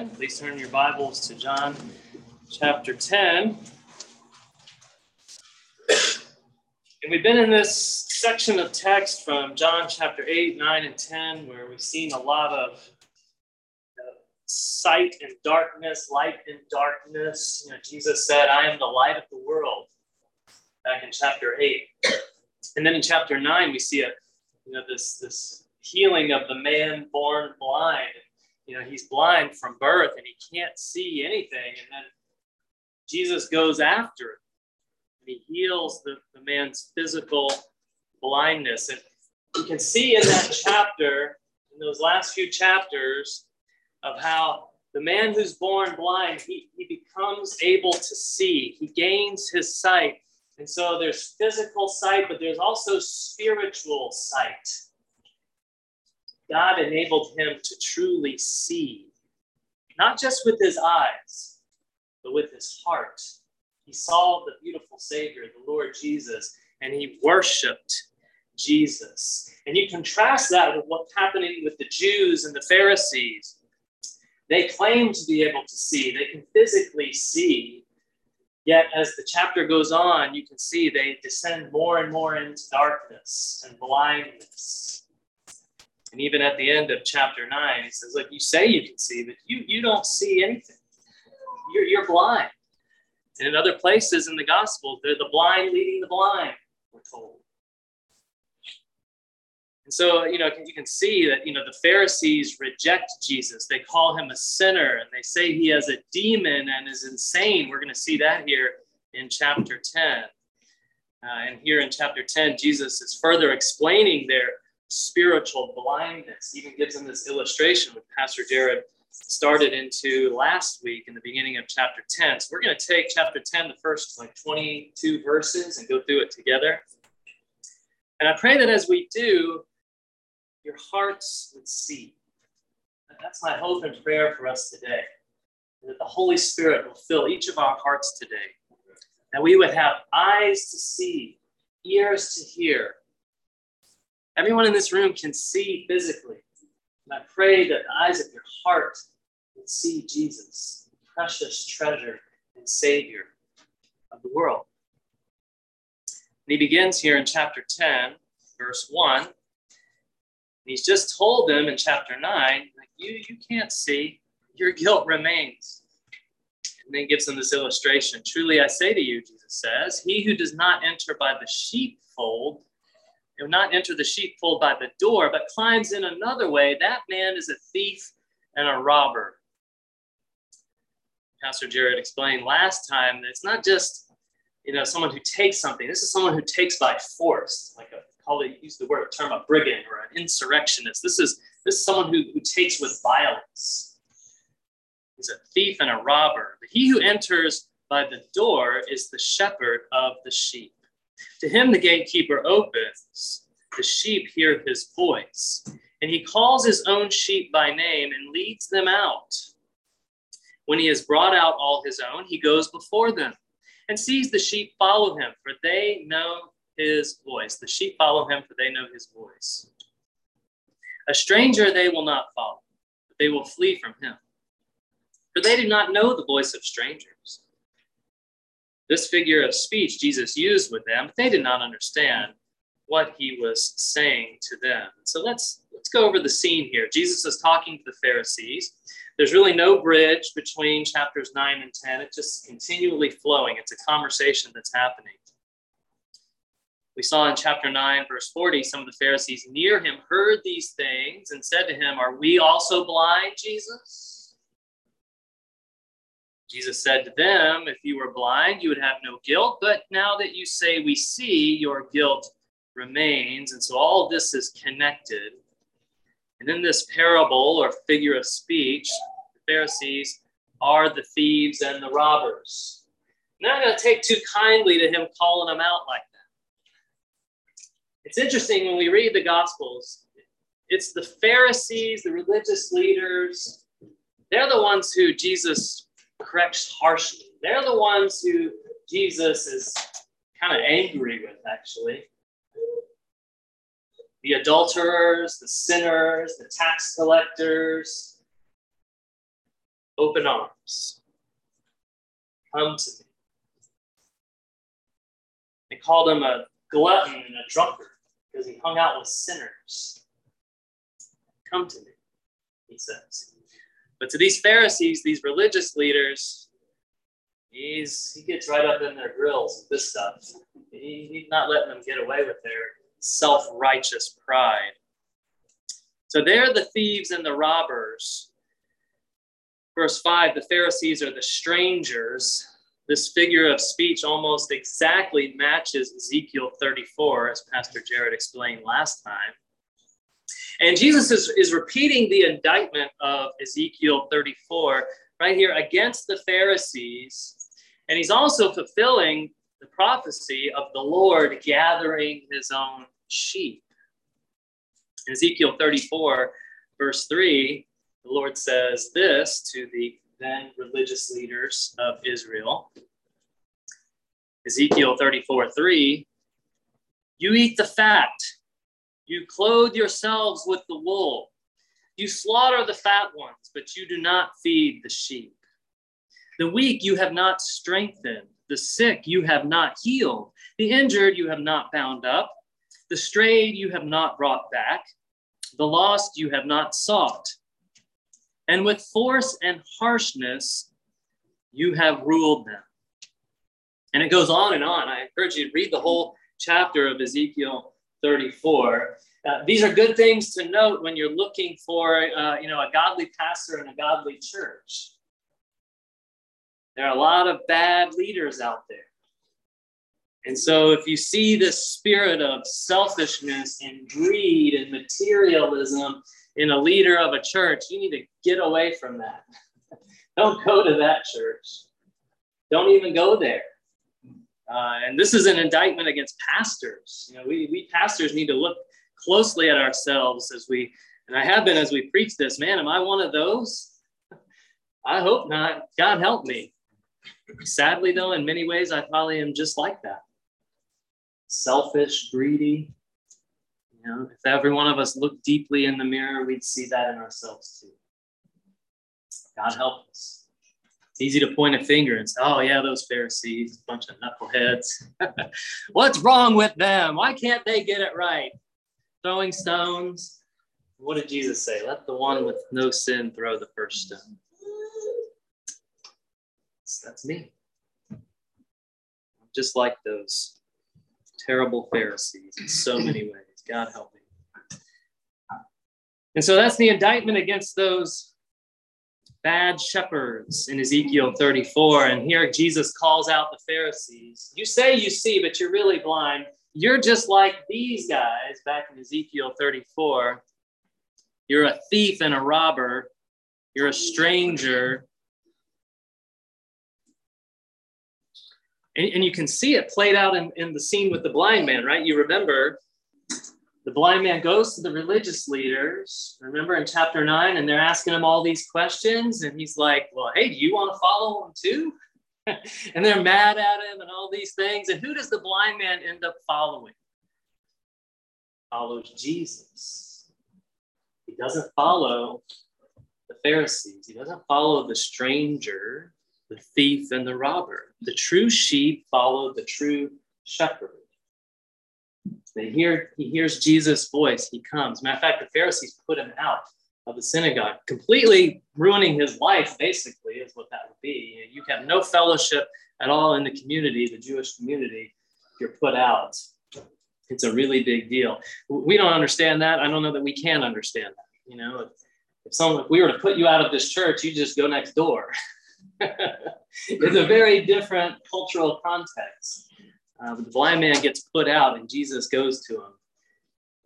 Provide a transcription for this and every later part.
in, please turn your Bibles to John chapter 10. And we've been in this section of text from John chapter 8, 9, and 10, where we've seen a lot of uh, sight and darkness, light and darkness. You know, Jesus said, I am the light of the world, back in chapter 8. And then in chapter 9, we see a, you know, this, this healing of the man born blind you know, he's blind from birth and he can't see anything. And then Jesus goes after him. And he heals the, the man's physical blindness. And you can see in that chapter, in those last few chapters, of how the man who's born blind, he, he becomes able to see, he gains his sight. And so there's physical sight, but there's also spiritual sight. God enabled him to truly see, not just with his eyes, but with his heart. He saw the beautiful Savior, the Lord Jesus, and he worshiped Jesus. And you contrast that with what's happening with the Jews and the Pharisees. They claim to be able to see, they can physically see. Yet, as the chapter goes on, you can see they descend more and more into darkness and blindness. And even at the end of chapter 9, he says, Look, you say you can see, but you, you don't see anything. You're, you're blind. And in other places in the Gospels, they're the blind leading the blind, we're told. And so, you know, you can see that, you know, the Pharisees reject Jesus. They call him a sinner and they say he has a demon and is insane. We're going to see that here in chapter 10. Uh, and here in chapter 10, Jesus is further explaining their spiritual blindness. Even gives them this illustration which Pastor Jared started into last week in the beginning of chapter 10. So we're going to take chapter 10, the first like 22 verses, and go through it together. And I pray that as we do, your hearts would see. That's my hope and prayer for us today. That the Holy Spirit will fill each of our hearts today. That we would have eyes to see, ears to hear, Everyone in this room can see physically. And I pray that the eyes of your heart would see Jesus, the precious treasure and Savior of the world. And he begins here in chapter 10, verse 1. he's just told them in chapter 9, like, you, you can't see, your guilt remains. And then gives them this illustration. Truly I say to you, Jesus says, he who does not enter by the sheepfold will not enter the sheepfold by the door, but climbs in another way, that man is a thief and a robber. Pastor Jared explained last time that it's not just you know someone who takes something. This is someone who takes by force, like a call it use the word term a brigand or an insurrectionist. This is this is someone who, who takes with violence. He's a thief and a robber. But he who enters by the door is the shepherd of the sheep. To him the gatekeeper opens. The sheep hear his voice, and he calls his own sheep by name and leads them out. When he has brought out all his own, he goes before them and sees the sheep follow him, for they know his voice. The sheep follow him, for they know his voice. A stranger they will not follow, but they will flee from him, for they do not know the voice of strangers. This figure of speech Jesus used with them, they did not understand what he was saying to them. So let's let's go over the scene here. Jesus is talking to the Pharisees. There's really no bridge between chapters 9 and 10. It's just continually flowing. It's a conversation that's happening. We saw in chapter 9, verse 40, some of the Pharisees near him heard these things and said to him, Are we also blind, Jesus? Jesus said to them, If you were blind, you would have no guilt, but now that you say we see, your guilt remains. And so all this is connected. And in this parable or figure of speech, the Pharisees are the thieves and the robbers. Not going to take too kindly to him calling them out like that. It's interesting when we read the Gospels, it's the Pharisees, the religious leaders, they're the ones who Jesus corrects harshly. They're the ones who Jesus is kind of angry with, actually. The adulterers, the sinners, the tax collectors. open arms. Come to me. They called him a glutton and a drunkard because he hung out with sinners. Come to me, he says. But to these Pharisees, these religious leaders, he's he gets right up in their grills with this stuff. He, he's not letting them get away with their self-righteous pride. So they're the thieves and the robbers. Verse 5 the Pharisees are the strangers. This figure of speech almost exactly matches Ezekiel 34, as Pastor Jared explained last time. And Jesus is, is repeating the indictment of Ezekiel 34 right here against the Pharisees. And he's also fulfilling the prophecy of the Lord gathering his own sheep. In Ezekiel 34, verse 3, the Lord says this to the then religious leaders of Israel. Ezekiel 34, 3, you eat the fat, you clothe yourselves with the wool, you slaughter the fat ones, but you do not feed the sheep. The weak you have not strengthened, the sick you have not healed, the injured you have not bound up, the strayed you have not brought back, the lost you have not sought. And with force and harshness you have ruled them. And it goes on and on. I encourage you to read the whole chapter of Ezekiel 34. Uh, these are good things to note when you're looking for, uh, you know, a godly pastor and a godly church. There are a lot of bad leaders out there. And so, if you see this spirit of selfishness and greed and materialism in a leader of a church, you need to get away from that. Don't go to that church. Don't even go there. Uh, and this is an indictment against pastors. You know, we, we pastors need to look closely at ourselves as we, and I have been as we preach this. Man, am I one of those? I hope not. God help me. Sadly, though, in many ways, I probably am just like that selfish, greedy. You know, if every one of us looked deeply in the mirror, we'd see that in ourselves too. God help us. Easy to point a finger and say, oh, yeah, those Pharisees, a bunch of knuckleheads. What's wrong with them? Why can't they get it right? Throwing stones. What did Jesus say? Let the one with no sin throw the first stone. That's me. I'm just like those terrible Pharisees in so many ways. God help me. And so that's the indictment against those bad shepherds in Ezekiel 34. And here Jesus calls out the Pharisees. You say you see, but you're really blind. You're just like these guys back in Ezekiel 34. You're a thief and a robber. You're a stranger. And, and you can see it played out in, in the scene with the blind man, right? You remember the blind man goes to the religious leaders, remember in chapter nine, and they're asking him all these questions. And he's like, Well, hey, do you want to follow him too? and they're mad at him and all these things. And who does the blind man end up following? Follows Jesus. He doesn't follow the Pharisees, he doesn't follow the stranger the thief and the robber. The true sheep follow the true shepherd. They hear, he hears Jesus' voice, he comes. Matter of fact, the Pharisees put him out of the synagogue, completely ruining his life, basically, is what that would be. You have no fellowship at all in the community, the Jewish community, you're put out. It's a really big deal. We don't understand that. I don't know that we can understand that. You know, if, if someone, if we were to put you out of this church, you just go next door. it's a very different cultural context. Uh, the blind man gets put out, and Jesus goes to him,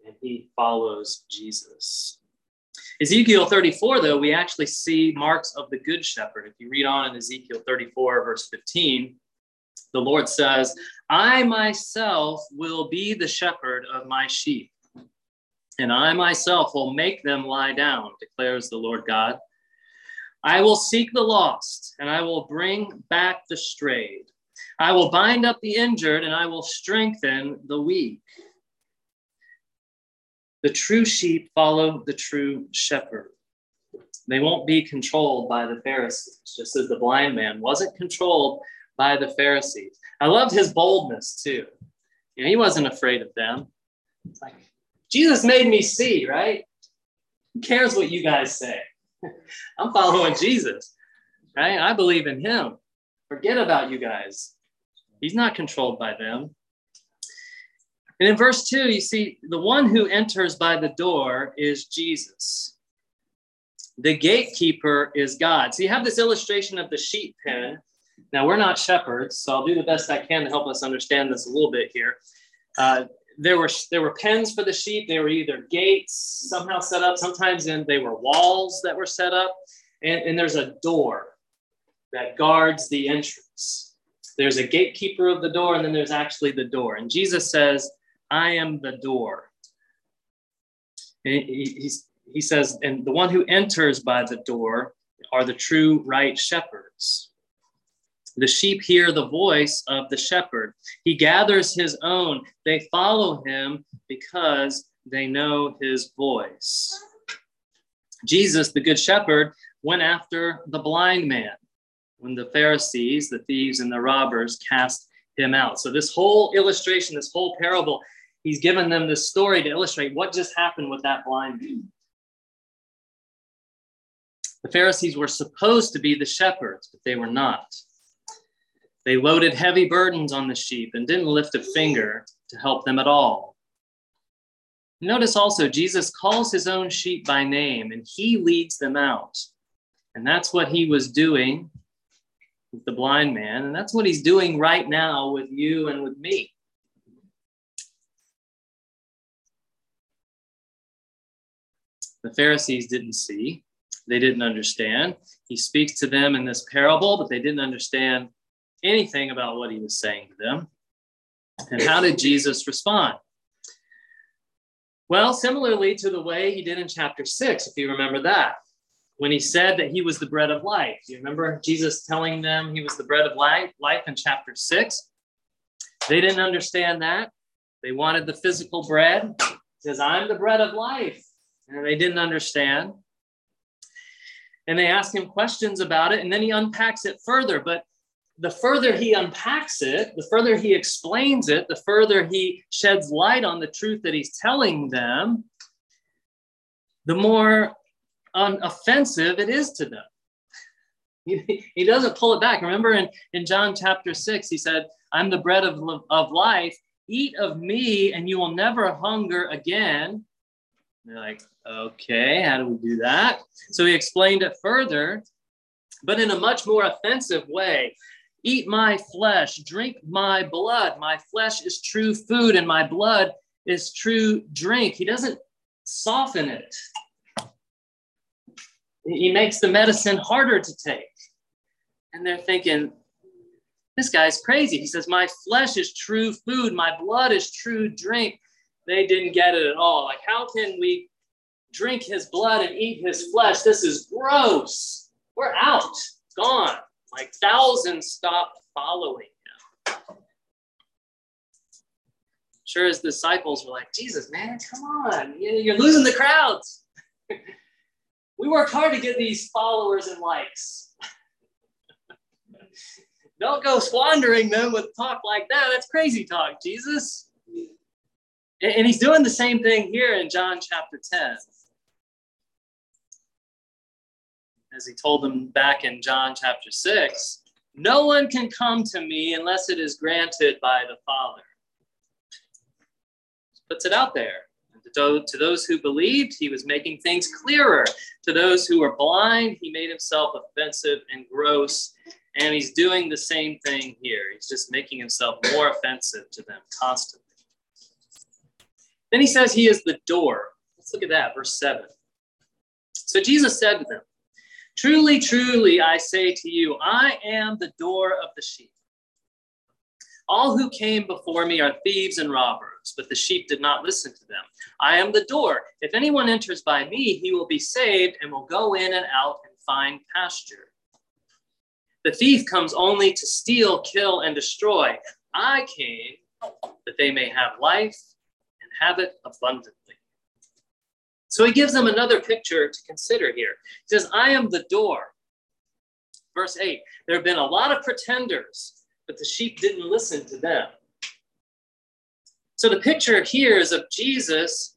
and he follows Jesus. Ezekiel 34, though, we actually see marks of the good shepherd. If you read on in Ezekiel 34, verse 15, the Lord says, I myself will be the shepherd of my sheep, and I myself will make them lie down, declares the Lord God. I will seek the lost, and I will bring back the strayed. I will bind up the injured, and I will strengthen the weak. The true sheep follow the true shepherd. They won't be controlled by the Pharisees, just as the blind man wasn't controlled by the Pharisees. I loved his boldness too. You know, he wasn't afraid of them. It's like, Jesus made me see, right? Who cares what you guys say? I'm following Jesus, right? I believe in him. Forget about you guys. He's not controlled by them. And in verse 2, you see the one who enters by the door is Jesus. The gatekeeper is God. So you have this illustration of the sheep pen. Now, we're not shepherds, so I'll do the best I can to help us understand this a little bit here. Uh, there were there were pens for the sheep. They were either gates somehow set up. Sometimes in, they were walls that were set up, and, and there's a door that guards the entrance. There's a gatekeeper of the door, and then there's actually the door. And Jesus says, I am the door. He, he says, and the one who enters by the door are the true right shepherds. The sheep hear the voice of the shepherd. He gathers his own. They follow him because they know his voice. Jesus, the good shepherd, went after the blind man when the Pharisees, the thieves, and the robbers cast him out. So, this whole illustration, this whole parable he's given them this story to illustrate what just happened with that blind man. The Pharisees were supposed to be the shepherds, but they were not. They loaded heavy burdens on the sheep and didn't lift a finger to help them at all. Notice also, Jesus calls his own sheep by name and he leads them out. And that's what he was doing with the blind man. And that's what he's doing right now with you and with me. the Pharisees didn't see, they didn't understand. He speaks to them in this parable, but they didn't understand anything about what he was saying to them. And how did Jesus respond? Well, similarly to the way he did in chapter six, if you remember that, when he said that he was the bread of life. You remember Jesus telling them he was the bread of life, life in chapter six? They didn't understand that. They wanted the physical bread. He says, I'm the bread of life and they didn't understand. And they ask him questions about it, and then he unpacks it further. But the further he unpacks it, the further he explains it, the further he sheds light on the truth that he's telling them, the more unoffensive it is to them. He, he doesn't pull it back. Remember in, in John chapter 6, he said, I'm the bread of, of life. Eat of me, and you will never hunger again. they're like, Okay, how do we do that? So he explained it further, but in a much more offensive way. Eat my flesh, drink my blood. My flesh is true food, and my blood is true drink. He doesn't soften it, he makes the medicine harder to take. And they're thinking, this guy's crazy. He says, My flesh is true food, my blood is true drink. They didn't get it at all. Like, how can we drink his blood and eat his flesh. This is gross. We're out, gone. Like thousands stopped following him. Sure, his disciples were like, Jesus, man, come on. You're losing the crowds. we worked hard to get these followers and likes. Don't go squandering them with talk like that. That's crazy talk, Jesus. And he's doing the same thing here in John chapter 10. as he told them back in John chapter 6, no one can come to me unless it is granted by the Father. Puts it out there. To those who believed, he was making things clearer. To those who were blind, he made himself offensive and gross. And he's doing the same thing here. He's just making himself more offensive to them constantly. Then he says he is the door. Let's look at that, verse 7. So Jesus said to them, Truly, truly, I say to you, I am the door of the sheep. All who came before me are thieves and robbers, but the sheep did not listen to them. I am the door. If anyone enters by me, he will be saved and will go in and out and find pasture. The thief comes only to steal, kill, and destroy. I came that they may have life and have it abundantly. So he gives them another picture to consider here. He says, I am the door. Verse 8 There have been a lot of pretenders, but the sheep didn't listen to them. So the picture here is of Jesus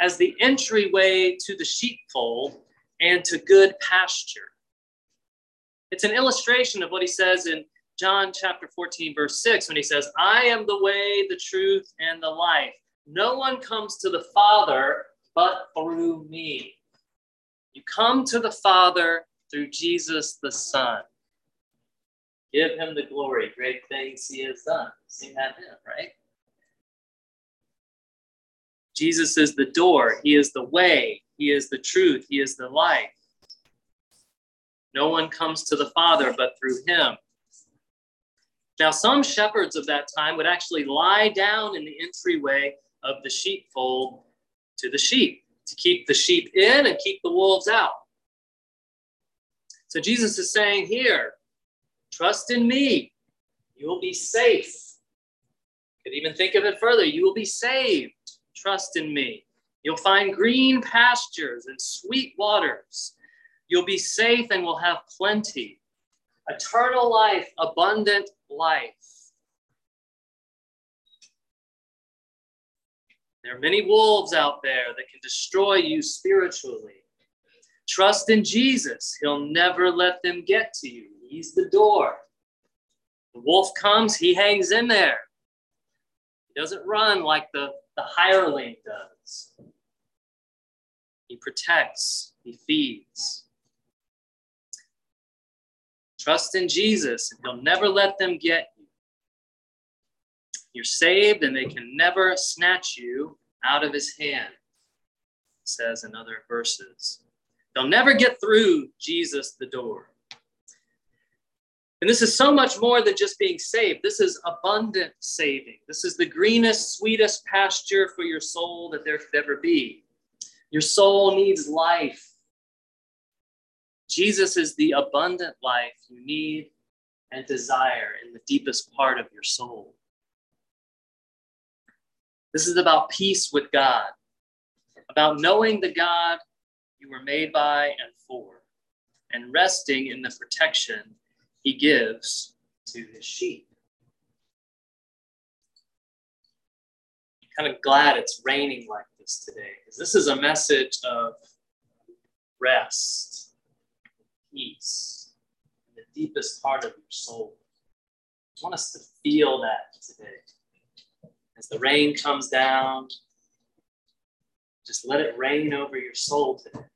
as the entryway to the sheepfold and to good pasture. It's an illustration of what he says in John chapter 14, verse 6, when he says, I am the way, the truth, and the life. No one comes to the Father but through me. You come to the Father through Jesus the Son. Give him the glory, great things he has done. Sing that right? Jesus is the door, he is the way, he is the truth, he is the life. No one comes to the Father but through him. Now, some shepherds of that time would actually lie down in the entryway of the sheepfold to the sheep, to keep the sheep in and keep the wolves out. So Jesus is saying here, trust in me, you will be safe. Could even think of it further, you will be saved. Trust in me. You'll find green pastures and sweet waters. You'll be safe and will have plenty. Eternal life, abundant life. There are many wolves out there that can destroy you spiritually. Trust in Jesus. He'll never let them get to you. He's the door. The wolf comes, he hangs in there. He doesn't run like the, the hireling does. He protects, he feeds. Trust in Jesus, and he'll never let them get you. You're saved, and they can never snatch you out of his hand, says in other verses. They'll never get through Jesus, the door. And this is so much more than just being saved. This is abundant saving. This is the greenest, sweetest pasture for your soul that there could ever be. Your soul needs life. Jesus is the abundant life you need and desire in the deepest part of your soul. This is about peace with God, about knowing the God you were made by and for, and resting in the protection he gives to his sheep. I'm kind of glad it's raining like this today, because this is a message of rest, peace, in the deepest part of your soul. I want us to feel that today. As the rain comes down, just let it rain over your soul today.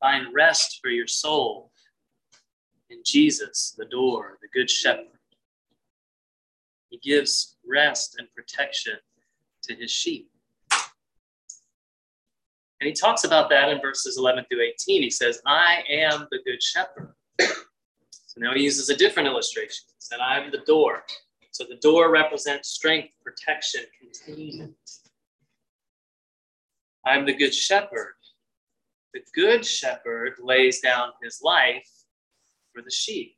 Find rest for your soul in Jesus, the door, the Good Shepherd. He gives rest and protection to his sheep. And he talks about that in verses 11 through 18. He says, I am the Good Shepherd. So now he uses a different illustration. He said, I am the door. So the door represents strength, protection, containment. I am the Good Shepherd. The Good Shepherd lays down his life for the sheep.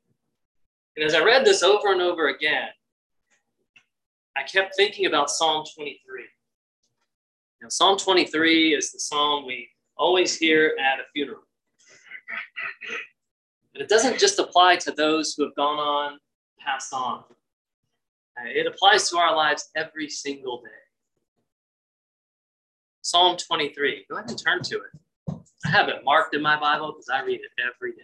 And as I read this over and over again, I kept thinking about Psalm 23. Now, Psalm 23 is the psalm we always hear at a funeral. But it doesn't just apply to those who have gone on, passed on. Uh, it applies to our lives every single day. Psalm 23. Go ahead and turn to it. I have it marked in my Bible because I read it every day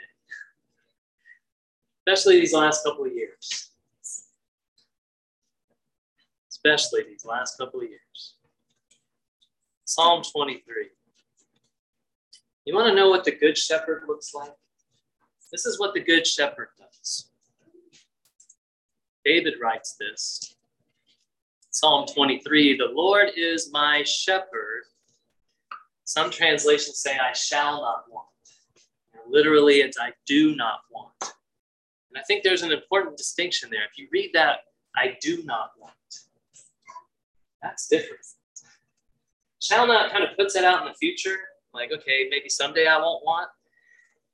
especially these last couple of years. Especially these last couple of years. Psalm 23. You want to know what the Good Shepherd looks like? This is what the Good Shepherd does. David writes this. Psalm 23 The Lord is my shepherd. Some translations say, I shall not want. Literally, it's I do not want. And I think there's an important distinction there. If you read that, I do not want, that's different. Shall not kind of puts it out in the future, like, okay, maybe someday I won't want.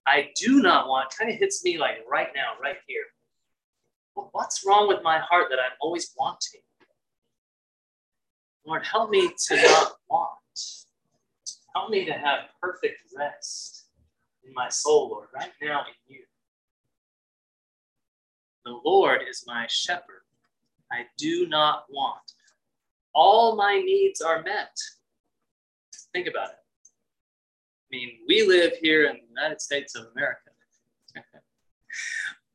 I do not want kind of hits me like right now, right here. Well, what's wrong with my heart that I'm always wanting? Lord, help me to not want. Help me to have perfect rest in my soul, Lord, right now in you. The Lord is my shepherd. I do not want. All my needs are met. Think about it. I mean, we live here in the United States of America.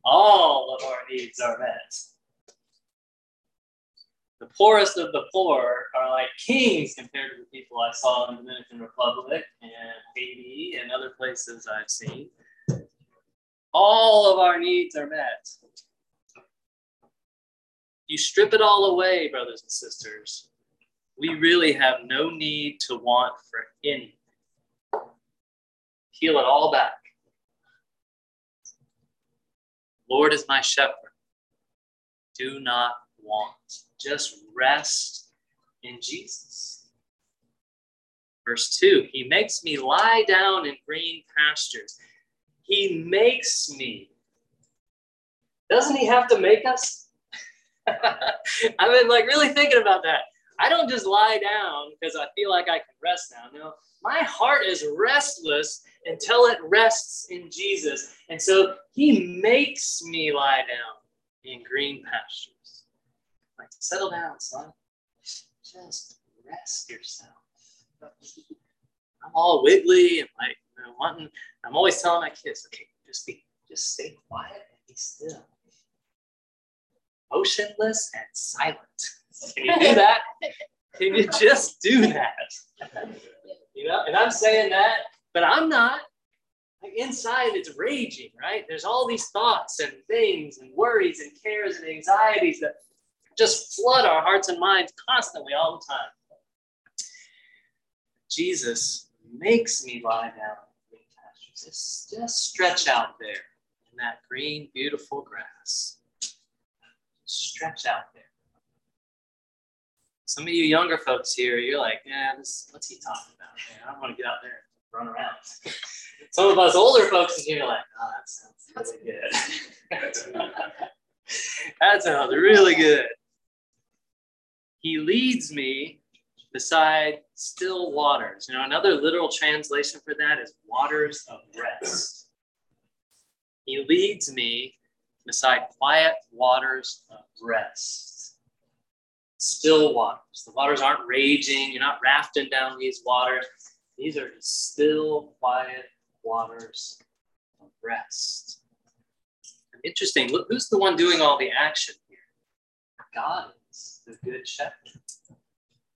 All of our needs are met. The poorest of the poor are like kings compared to the people I saw in the Dominican Republic and Haiti and other places I've seen. All of our needs are met. You strip it all away, brothers and sisters. We really have no need to want for anything. Peel it all back. Lord is my shepherd. Do not want. Just rest in Jesus. Verse 2 He makes me lie down in green pastures. He makes me. Doesn't He have to make us? I've been like really thinking about that. I don't just lie down because I feel like I can rest now. No, my heart is restless until it rests in Jesus. And so he makes me lie down in green pastures. Like, settle down, son. Just rest yourself. I'm all wiggly and like you know, wanting. I'm always telling my kids, okay, just be, just stay quiet and be still, motionless and silent. Can you do that? Can you just do that? You know, and I'm saying that, but I'm not. Like inside, it's raging, right? There's all these thoughts and things and worries and cares and anxieties that just flood our hearts and minds constantly all the time. Jesus makes me lie down in green pastures. Just, just stretch out there in that green, beautiful grass. Stretch out there. Some of you younger folks here, you're like, yeah, this, what's he talking about? Man, I don't want to get out there and run around. Some of us older folks in here are like, oh, that sounds really good. that sounds really good. He leads me beside still waters. You know, another literal translation for that is waters of rest. He leads me beside quiet waters of rest still waters. The waters aren't raging. You're not rafting down these waters. These are just still, quiet waters of rest. Interesting. Who's the one doing all the action here? God is the good shepherd.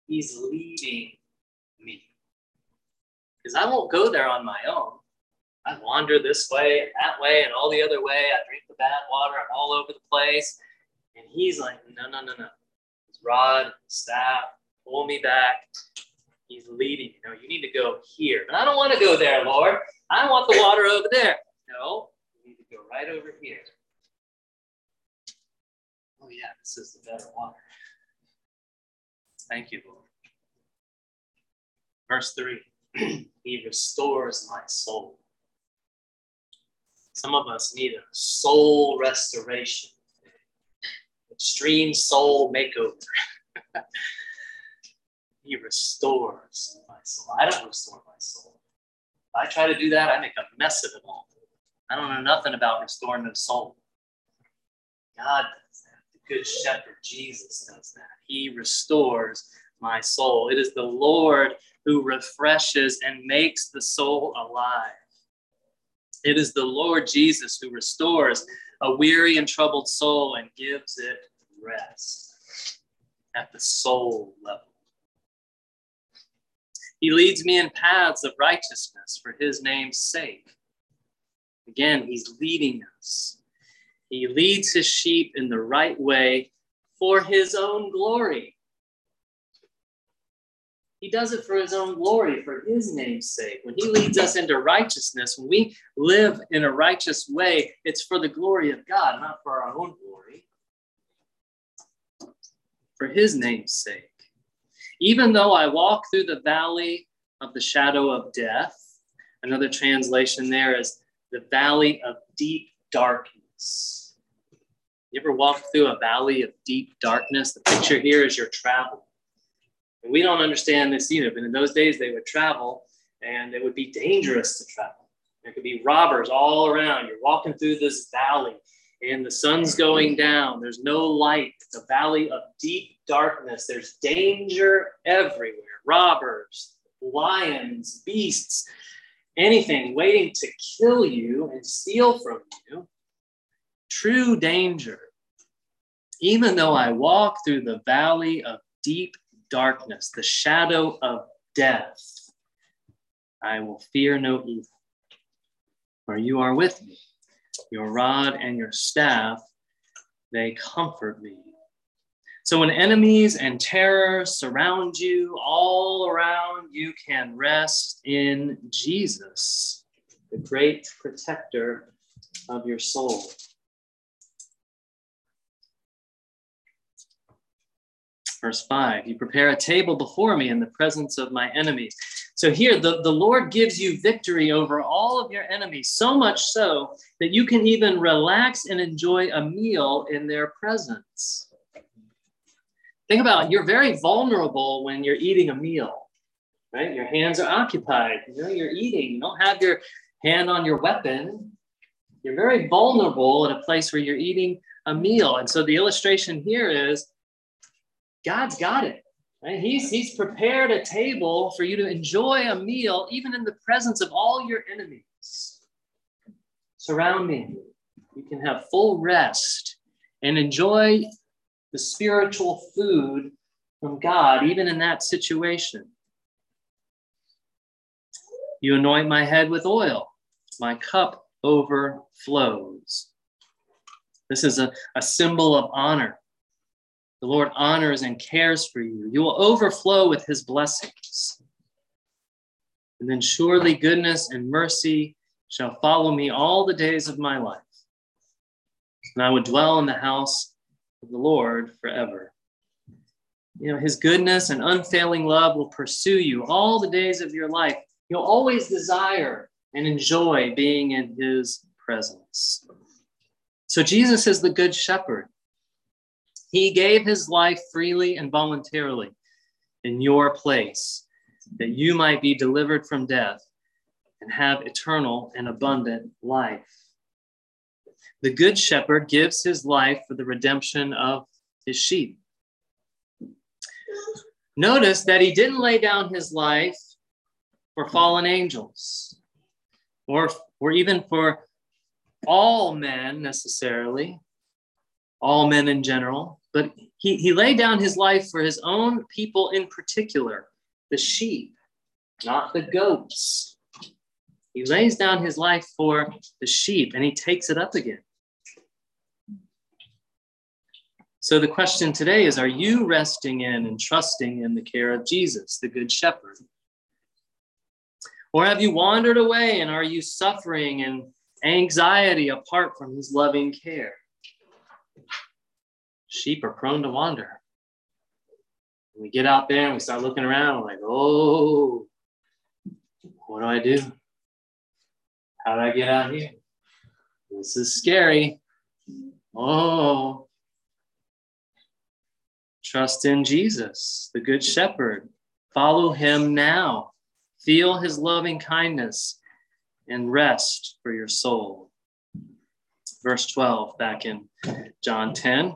He's leading me. Because I won't go there on my own. I wander this way and that way and all the other way. I drink the bad water. I'm all over the place. And he's like, no, no, no, no rod, staff, pull me back. He's leading. You know, you need to go here. And I don't want to go there, Lord. I want the water over there. No, you need to go right over here. Oh, yeah, this is the better water. Thank you, Lord. Verse 3 He restores my soul. Some of us need a soul restoration extreme soul makeover. he restores my soul. I don't restore my soul. If I try to do that, I make a mess of it all. I don't know nothing about restoring the soul. God does that. The Good Shepherd, Jesus, does that. He restores my soul. It is the Lord who refreshes and makes the soul alive. It is the Lord Jesus who restores a weary and troubled soul and gives it rest at the soul level. He leads me in paths of righteousness for his name's sake. Again, he's leading us. He leads his sheep in the right way for his own glory. He does it for his own glory, for his name's sake. When he leads us into righteousness, when we live in a righteous way, it's for the glory of God, not for our own glory. For his name's sake. Even though I walk through the valley of the shadow of death, another translation there is the valley of deep darkness. You ever walk through a valley of deep darkness? The picture here is your travel. And we don't understand this either, but in those days they would travel and it would be dangerous to travel. There could be robbers all around. You're walking through this valley, and the sun's going down. There's no light. It's a valley of deep darkness. There's danger everywhere robbers, lions, beasts, anything waiting to kill you and steal from you. True danger. Even though I walk through the valley of deep darkness, the shadow of death, I will fear no evil, for you are with me. Your rod and your staff, they comfort me. So when enemies and terror surround you all around, you can rest in Jesus, the great protector of your soul. Verse 5 You prepare a table before me in the presence of my enemies. So here, the, the Lord gives you victory over all of your enemies, so much so that you can even relax and enjoy a meal in their presence. Think about it, you're very vulnerable when you're eating a meal, right? Your hands are occupied. You know, you're eating. You don't have your hand on your weapon. You're very vulnerable at a place where you're eating a meal. And so the illustration here is God's got it. Right? He's, he's prepared a table for you to enjoy a meal, even in the presence of all your enemies. Surround me. You can have full rest and enjoy the spiritual food from God, even in that situation. You anoint my head with oil, my cup overflows. This is a, a symbol of honor. The Lord honors and cares for you. You will overflow with his blessings. And then surely goodness and mercy shall follow me all the days of my life. And I would dwell in the house of the Lord forever. You know, his goodness and unfailing love will pursue you all the days of your life. You'll always desire and enjoy being in his presence. So, Jesus is the good shepherd. He gave his life freely and voluntarily in your place that you might be delivered from death and have eternal and abundant life. The good shepherd gives his life for the redemption of his sheep. Notice that he didn't lay down his life for fallen angels or, or even for all men necessarily, all men in general, but he, he laid down his life for his own people in particular, the sheep, not the goats. He lays down his life for the sheep and he takes it up again. So the question today is Are you resting in and trusting in the care of Jesus, the Good Shepherd? Or have you wandered away and are you suffering and anxiety apart from his loving care? Sheep are prone to wander. We get out there and we start looking around, like, oh, what do I do? How do I get out here? This is scary. Oh, Trust in Jesus, the Good Shepherd. Follow him now. Feel his loving kindness and rest for your soul. Verse 12, back in John 10.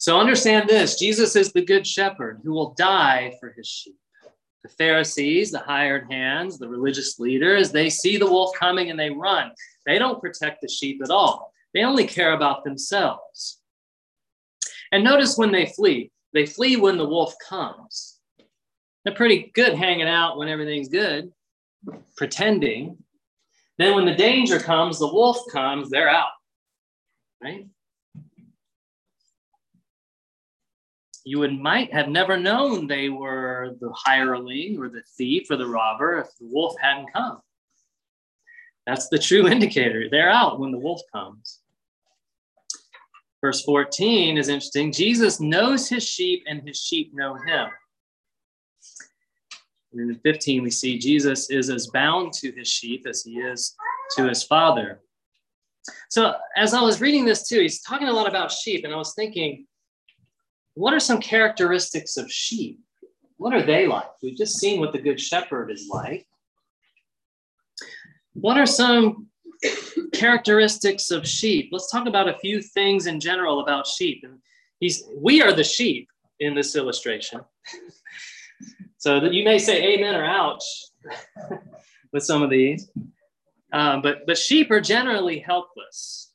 So understand this Jesus is the good shepherd who will die for his sheep. The Pharisees, the hired hands, the religious leaders, they see the wolf coming and they run. They don't protect the sheep at all. They only care about themselves. And notice when they flee, they flee when the wolf comes. They're pretty good hanging out when everything's good, pretending. Then when the danger comes, the wolf comes, they're out. Right? You would might have never known they were the hireling or the thief or the robber if the wolf hadn't come. That's the true indicator. They're out when the wolf comes. Verse 14 is interesting. Jesus knows his sheep, and his sheep know him. And in 15, we see Jesus is as bound to his sheep as he is to his father. So, as I was reading this too, he's talking a lot about sheep, and I was thinking, what are some characteristics of sheep? What are they like? We've just seen what the good shepherd is like. What are some characteristics of sheep? Let's talk about a few things in general about sheep. And he's we are the sheep in this illustration. so that you may say amen or ouch with some of these. Um, but but sheep are generally helpless.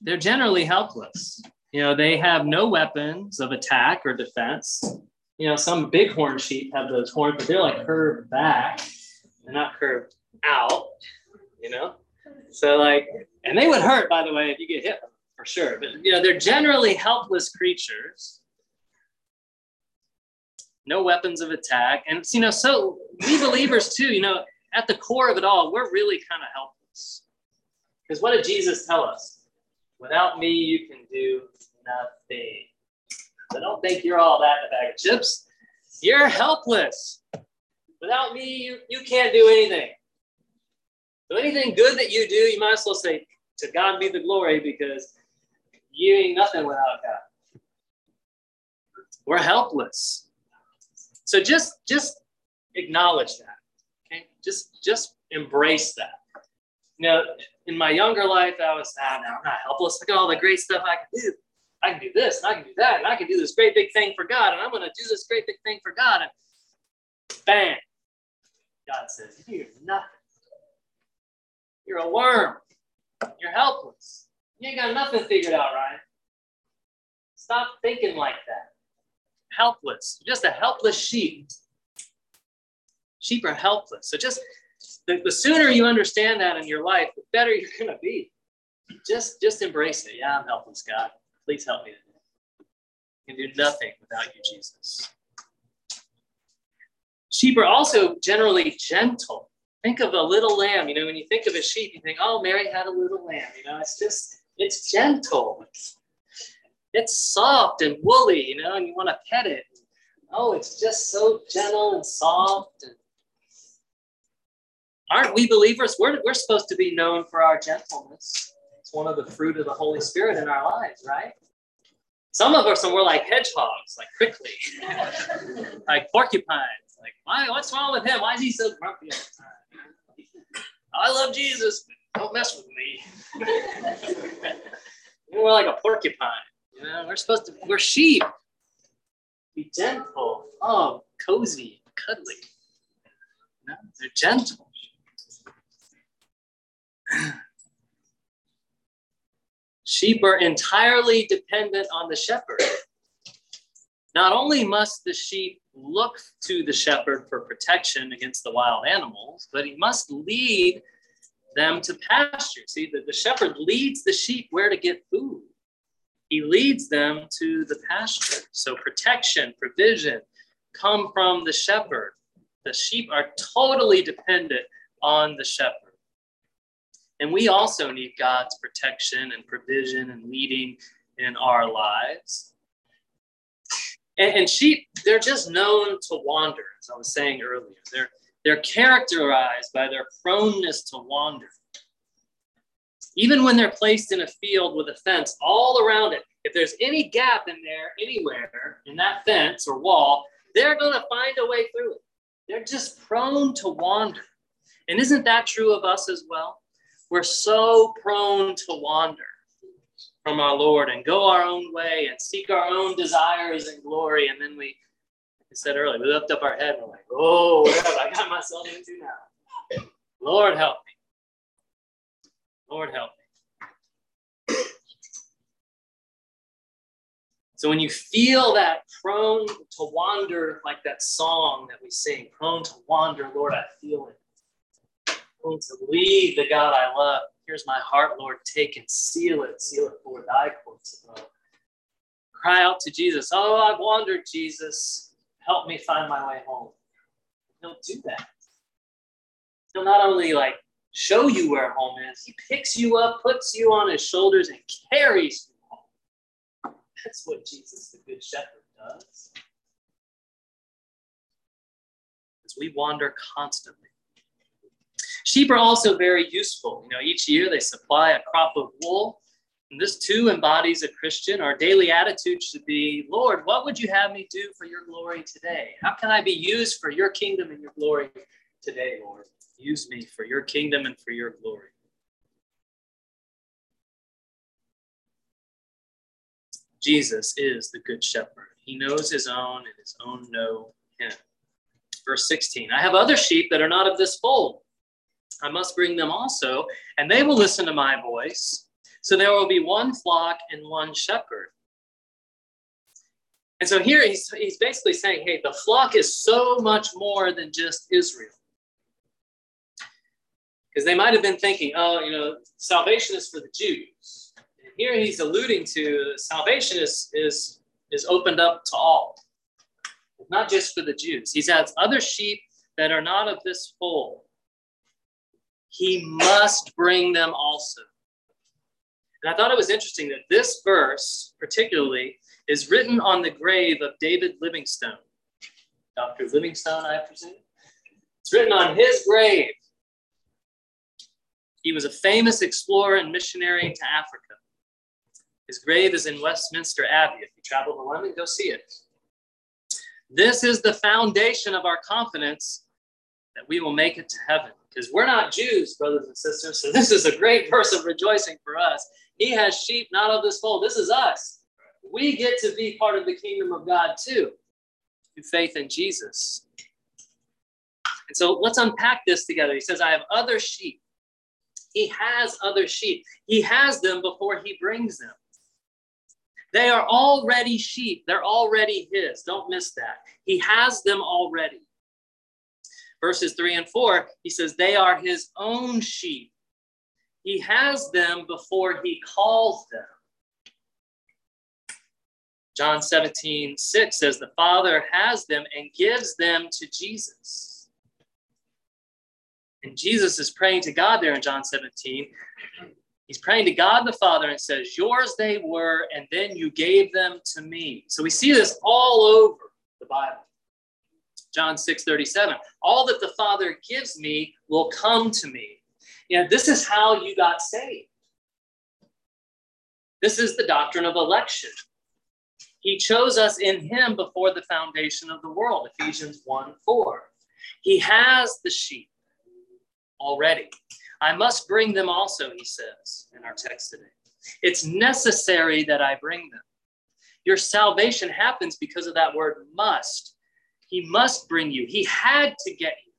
They're generally helpless. You know, they have no weapons of attack or defense. You know, some bighorn sheep have those horns, but they're like curved back. They're not curved out, you know? So like, and they would hurt, by the way, if you get hit for sure. But you know, they're generally helpless creatures. No weapons of attack. And you know, so we believers too, you know, at the core of it all, we're really kind of helpless. Because what did Jesus tell us? Without me, you can do nothing. So don't think you're all that in a bag of chips. You're helpless. Without me, you, you can't do anything. So anything good that you do, you might as well say, to God be the glory, because you ain't nothing without God. We're helpless. So just just acknowledge that. Okay. Just just embrace that. You know, in my younger life, I was, ah, no, I'm not helpless. Look at all the great stuff I can do. I can do this, and I can do that, and I can do this great big thing for God, and I'm going to do this great big thing for God. And bang, God says, You're nothing. You're a worm. You're helpless. You ain't got nothing figured out, Ryan. Stop thinking like that. Helpless. You're just a helpless sheep. Sheep are helpless. So just the, the sooner you understand that in your life, the better you're gonna be. Just just embrace it. Yeah, I'm helpless, God. Please help me I can do nothing without you, Jesus. Sheep are also generally gentle. Think of a little lamb. You know, when you think of a sheep, you think, oh, Mary had a little lamb. You know, it's just, it's gentle. It's, it's soft and woolly, you know, and you want to pet it. Oh, it's just so gentle and soft. And aren't we believers? We're, we're supposed to be known for our gentleness. It's one of the fruit of the Holy Spirit in our lives, right? Some of us and we're like hedgehogs, like prickly, like porcupines. Like, why? What's wrong with him? Why is he so grumpy all the time? I love Jesus, but don't mess with me. we're like a porcupine. You know, we're supposed to, we're sheep. Be gentle, oh, cozy, cuddly. You know, they're gentle. Sheep are entirely dependent on the shepherd. Not only must the sheep look to the shepherd for protection against the wild animals, but he must lead them to pasture. See, the, the shepherd leads the sheep where to get food. He leads them to the pasture. So protection, provision come from the shepherd. The sheep are totally dependent on the shepherd. And we also need God's protection and provision and leading in our lives. And, and sheep, they're just known to wander, as I was saying earlier. They're, they're characterized by their proneness to wander. Even when they're placed in a field with a fence all around it, if there's any gap in there anywhere in that fence or wall, they're going to find a way through it. They're just prone to wander. And isn't that true of us as well? We're so prone to wander from our Lord and go our own way and seek our own desires and glory. And then we, like I said earlier, we lift up our head and we're like, oh, what have I got myself into now? Lord, help me. Lord, help me. So when you feel that prone to wander, like that song that we sing, prone to wander, Lord, I feel it. To leave the God I love Here's my heart, Lord. Take and seal it. Seal it for thy courts above. cry out to Jesus, Oh, I've wandered, Jesus. Help me find my way home. He'll do that. He'll not only like show you where home is, he picks you up, puts you on his shoulders, and carries you home. That's what Jesus, the Good Shepherd, does. As we wander constantly. Sheep are also very useful. You know, each year they supply a crop of wool. And this too embodies a Christian. Our daily attitude should be Lord, what would you have me do for your glory today? How can I be used for your kingdom and your glory today, Lord? Use me for your kingdom and for your glory. Jesus is the good shepherd. He knows his own, and his own know him. Verse 16 I have other sheep that are not of this fold. I must bring them also, and they will listen to my voice. So there will be one flock and one shepherd. And so here he's, he's basically saying, hey, the flock is so much more than just Israel. Because they might have been thinking, oh, you know, salvation is for the Jews. And here he's alluding to salvation is, is, is opened up to all, not just for the Jews. He has other sheep that are not of this fold he must bring them also. And I thought it was interesting that this verse, particularly, is written on the grave of David Livingstone. Dr. Livingstone, I presume. It's written on his grave. He was a famous explorer and missionary to Africa. His grave is in Westminster Abbey. If you travel to London, go see it. This is the foundation of our confidence that we will make it to heaven because we're not Jews, brothers and sisters. So this is a great verse of rejoicing for us. He has sheep not of this fold. This is us. We get to be part of the kingdom of God too, through faith in Jesus. And so let's unpack this together. He says, I have other sheep. He has other sheep. He has them before he brings them. They are already sheep. They're already his. Don't miss that. He has them already verses 3 and 4, he says, They are his own sheep. He has them before he calls them. John 17, 6 says, The Father has them and gives them to Jesus. And Jesus is praying to God there in John 17. He's praying to God the Father and says, Yours they were, and then you gave them to me. So we see this all over the Bible. John 6 37. All that the Father gives me will come to me. You this is how you got saved. This is the doctrine of election. He chose us in Him before the foundation of the world, Ephesians 1 4. He has the sheep already. I must bring them also, he says in our text today. It's necessary that I bring them. Your salvation happens because of that word must. He must bring you. He had to get you.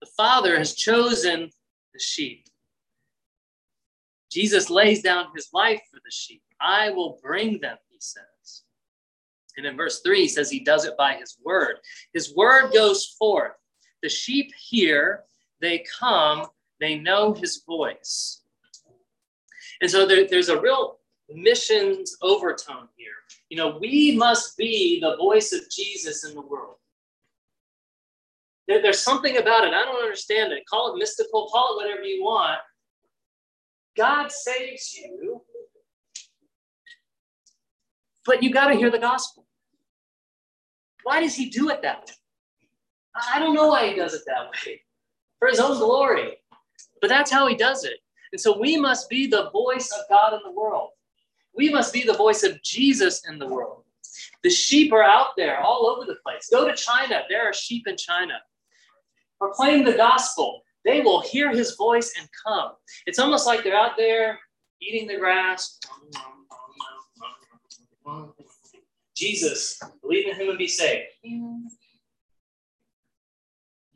The Father has chosen the sheep. Jesus lays down his life for the sheep. I will bring them, he says. And in verse 3, he says he does it by his word. His word goes forth. The sheep hear, they come, they know his voice. And so there, there's a real missions overtone here. You know, we must be the voice of Jesus in the world. There, there's something about it. I don't understand it. Call it mystical, call it whatever you want. God saves you, but you got to hear the gospel. Why does he do it that way? I don't know why he does it that way. For his own glory. But that's how he does it. And so we must be the voice of God in the world. We must be the voice of Jesus in the world. The sheep are out there all over the place. Go to China. There are sheep in China. Proclaim the gospel. They will hear his voice and come. It's almost like they're out there eating the grass. Jesus, believe in him and be saved.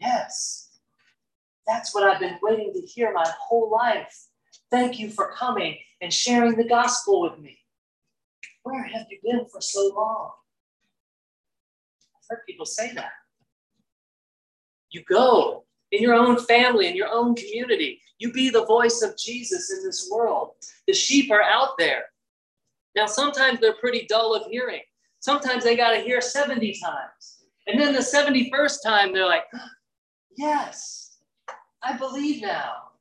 Yes, that's what I've been waiting to hear my whole life. Thank you for coming and sharing the gospel with me. Where have you been for so long? I've heard people say that. You go in your own family, in your own community. You be the voice of Jesus in this world. The sheep are out there. Now, sometimes they're pretty dull of hearing. Sometimes they got to hear 70 times. And then the 71st time, they're like, Yes, I believe now.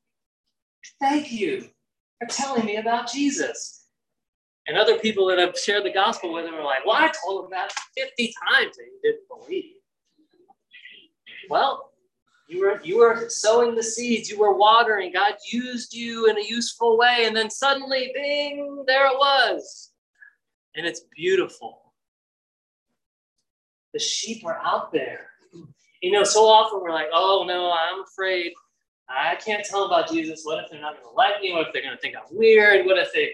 Thank you for telling me about Jesus. And other people that have shared the gospel with him are like, Well, I told him that 50 times and he didn't believe. Well, you were you were sowing the seeds, you were watering, God used you in a useful way, and then suddenly, bing, there it was. And it's beautiful. The sheep are out there. You know, so often we're like, oh no, I'm afraid. I can't tell about Jesus. What if they're not going to like me? What if they're going to think I'm weird? What if they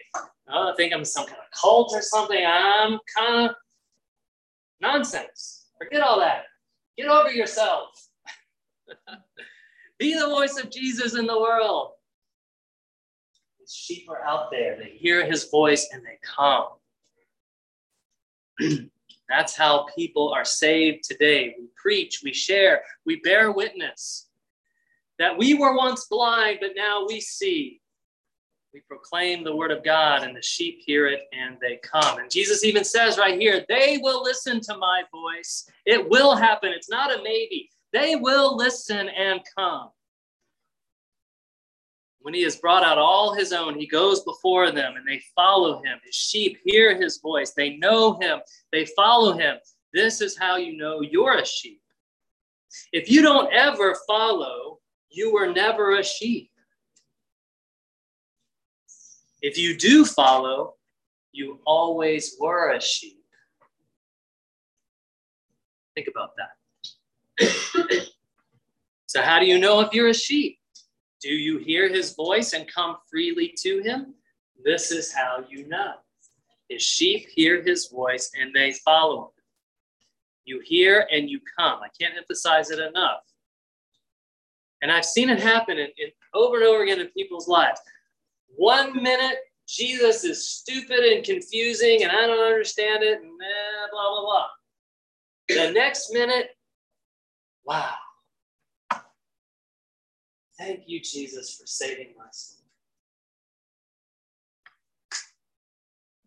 think I'm some kind of cult or something? I'm kind of nonsense. Forget all that. Get over yourself. Be the voice of Jesus in the world. His sheep are out there. They hear his voice and they come. That's how people are saved today. We preach, we share, we bear witness that we were once blind, but now we see. We proclaim the word of God, and the sheep hear it and they come. And Jesus even says right here, they will listen to my voice. It will happen. It's not a maybe. They will listen and come. When he has brought out all his own, he goes before them and they follow him. His sheep hear his voice. They know him. They follow him. This is how you know you're a sheep. If you don't ever follow, you were never a sheep. If you do follow, you always were a sheep. Think about that. so, how do you know if you're a sheep? Do you hear his voice and come freely to him? This is how you know. His sheep hear his voice and they follow him. You hear and you come. I can't emphasize it enough. And I've seen it happen in, in, over and over again in people's lives. One minute, Jesus is stupid and confusing, and I don't understand it, and blah, blah, blah. The next minute, wow, Thank you, Jesus, for saving my soul.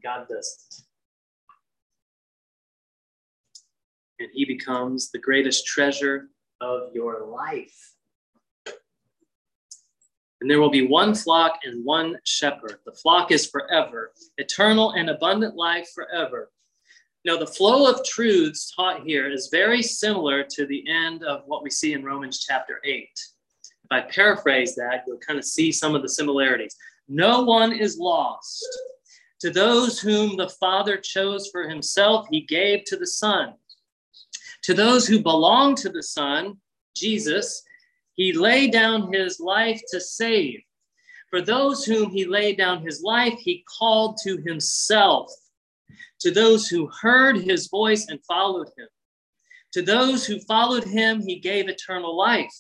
God does it. And he becomes the greatest treasure of your life. And there will be one flock and one shepherd. The flock is forever, eternal and abundant life forever. Now, the flow of truths taught here is very similar to the end of what we see in Romans chapter 8. If I paraphrase that, you'll kind of see some of the similarities. No one is lost. To those whom the Father chose for himself, he gave to the Son. To those who belong to the Son, Jesus, he laid down his life to save. For those whom he laid down his life, he called to himself. To those who heard his voice and followed him. To those who followed him, he gave eternal life.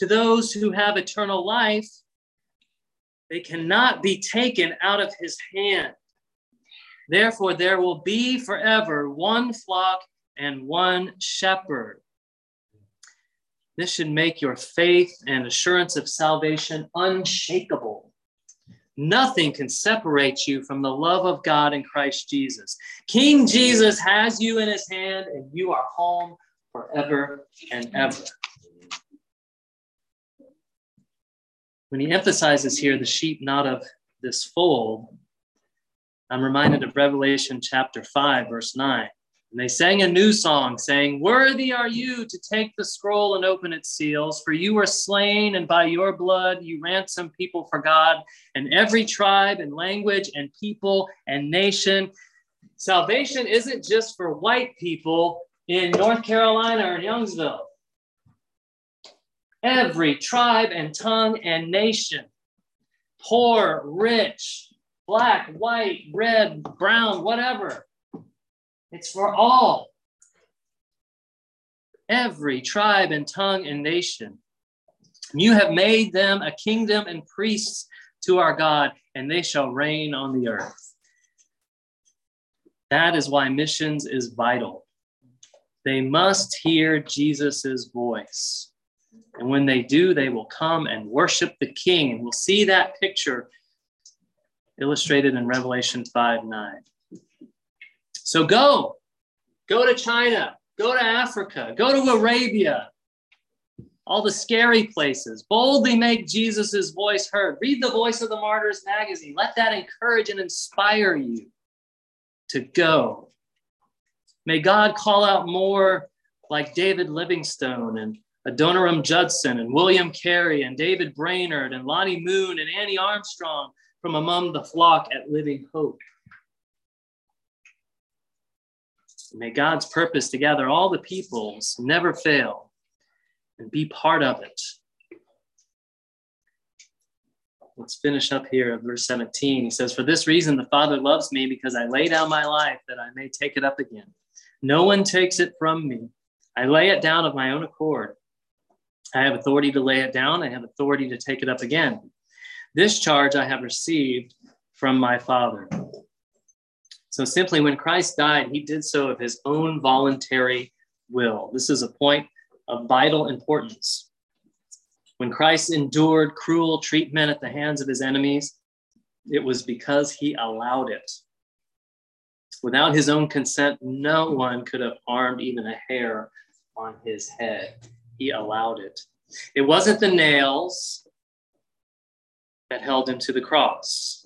To those who have eternal life, they cannot be taken out of his hand. Therefore, there will be forever one flock and one shepherd. This should make your faith and assurance of salvation unshakable. Nothing can separate you from the love of God in Christ Jesus. King Jesus has you in his hand, and you are home forever and ever. when he emphasizes here the sheep not of this fold, I'm reminded of Revelation chapter 5, verse 9. And they sang a new song, saying, Worthy are you to take the scroll and open its seals, for you were slain, and by your blood you ransomed people for God, and every tribe and language and people and nation. Salvation isn't just for white people in North Carolina or in Youngsville every tribe and tongue and nation, poor, rich, black, white, red, brown, whatever. It's for all. Every tribe and tongue and nation. You have made them a kingdom and priests to our God, and they shall reign on the earth. That is why missions is vital. They must hear Jesus' voice. And when they do, they will come and worship the king. And we'll see that picture illustrated in Revelation 5 9. So go, go to China, go to Africa, go to Arabia, all the scary places. Boldly make Jesus' voice heard. Read the Voice of the Martyrs magazine. Let that encourage and inspire you to go. May God call out more like David Livingstone and Adoniram Judson and William Carey and David Brainerd and Lottie Moon and Annie Armstrong from among the flock at Living Hope. May God's purpose to gather all the peoples never fail and be part of it. Let's finish up here at verse 17. He says, For this reason, the Father loves me because I lay down my life that I may take it up again. No one takes it from me. I lay it down of my own accord. I have authority to lay it down, I have authority to take it up again. This charge I have received from my Father. So simply, when Christ died, he did so of his own voluntary will. This is a point of vital importance. When Christ endured cruel treatment at the hands of his enemies, it was because he allowed it. Without his own consent, no one could have harmed even a hair on his head. He allowed it. It wasn't the nails that held him to the cross,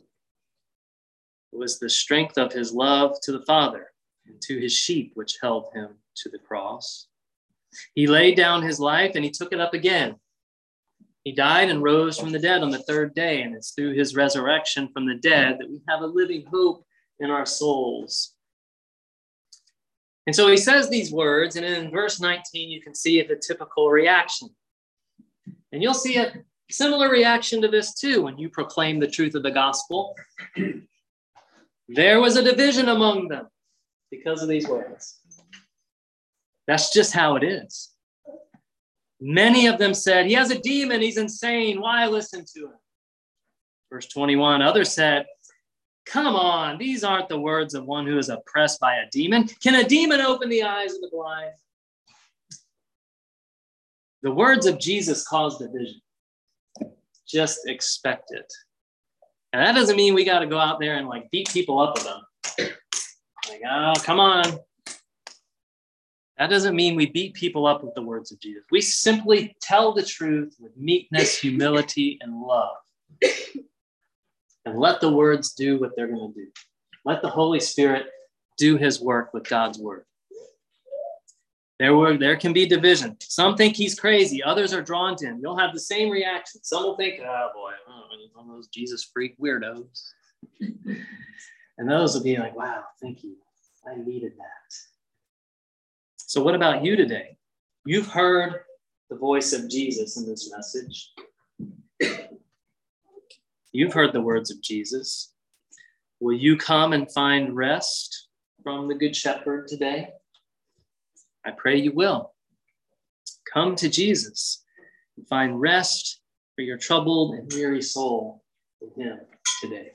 it was the strength of his love to the Father and to his sheep which held him to the cross. He laid down his life and he took it up again. He died and rose from the dead on the third day, and it's through his resurrection from the dead that we have a living hope in our souls. And so he says these words, and in verse 19, you can see the typical reaction. And you'll see a similar reaction to this too when you proclaim the truth of the gospel. There was a division among them because of these words. That's just how it is. Many of them said, He has a demon, he's insane. Why listen to him? Verse 21 Others said, Come on, these aren't the words of one who is oppressed by a demon. Can a demon open the eyes of the blind? The words of Jesus cause division. Just expect it. And that doesn't mean we got to go out there and like beat people up with them. Like, oh, come on. That doesn't mean we beat people up with the words of Jesus. We simply tell the truth with meekness, humility, and love and let the words do what they're going to do. Let the Holy Spirit do his work with God's word. There, were, there can be division. Some think he's crazy, others are drawn to him. You'll have the same reaction. Some will think, oh boy, oh, one of those Jesus freak weirdos. and those will be like, wow, thank you. I needed that. So, what about you today? You've heard the voice of Jesus in this message. You've heard the words of Jesus. Will you come and find rest from the Good Shepherd today? I pray you will. Come to Jesus and find rest for your troubled and weary soul in Him today.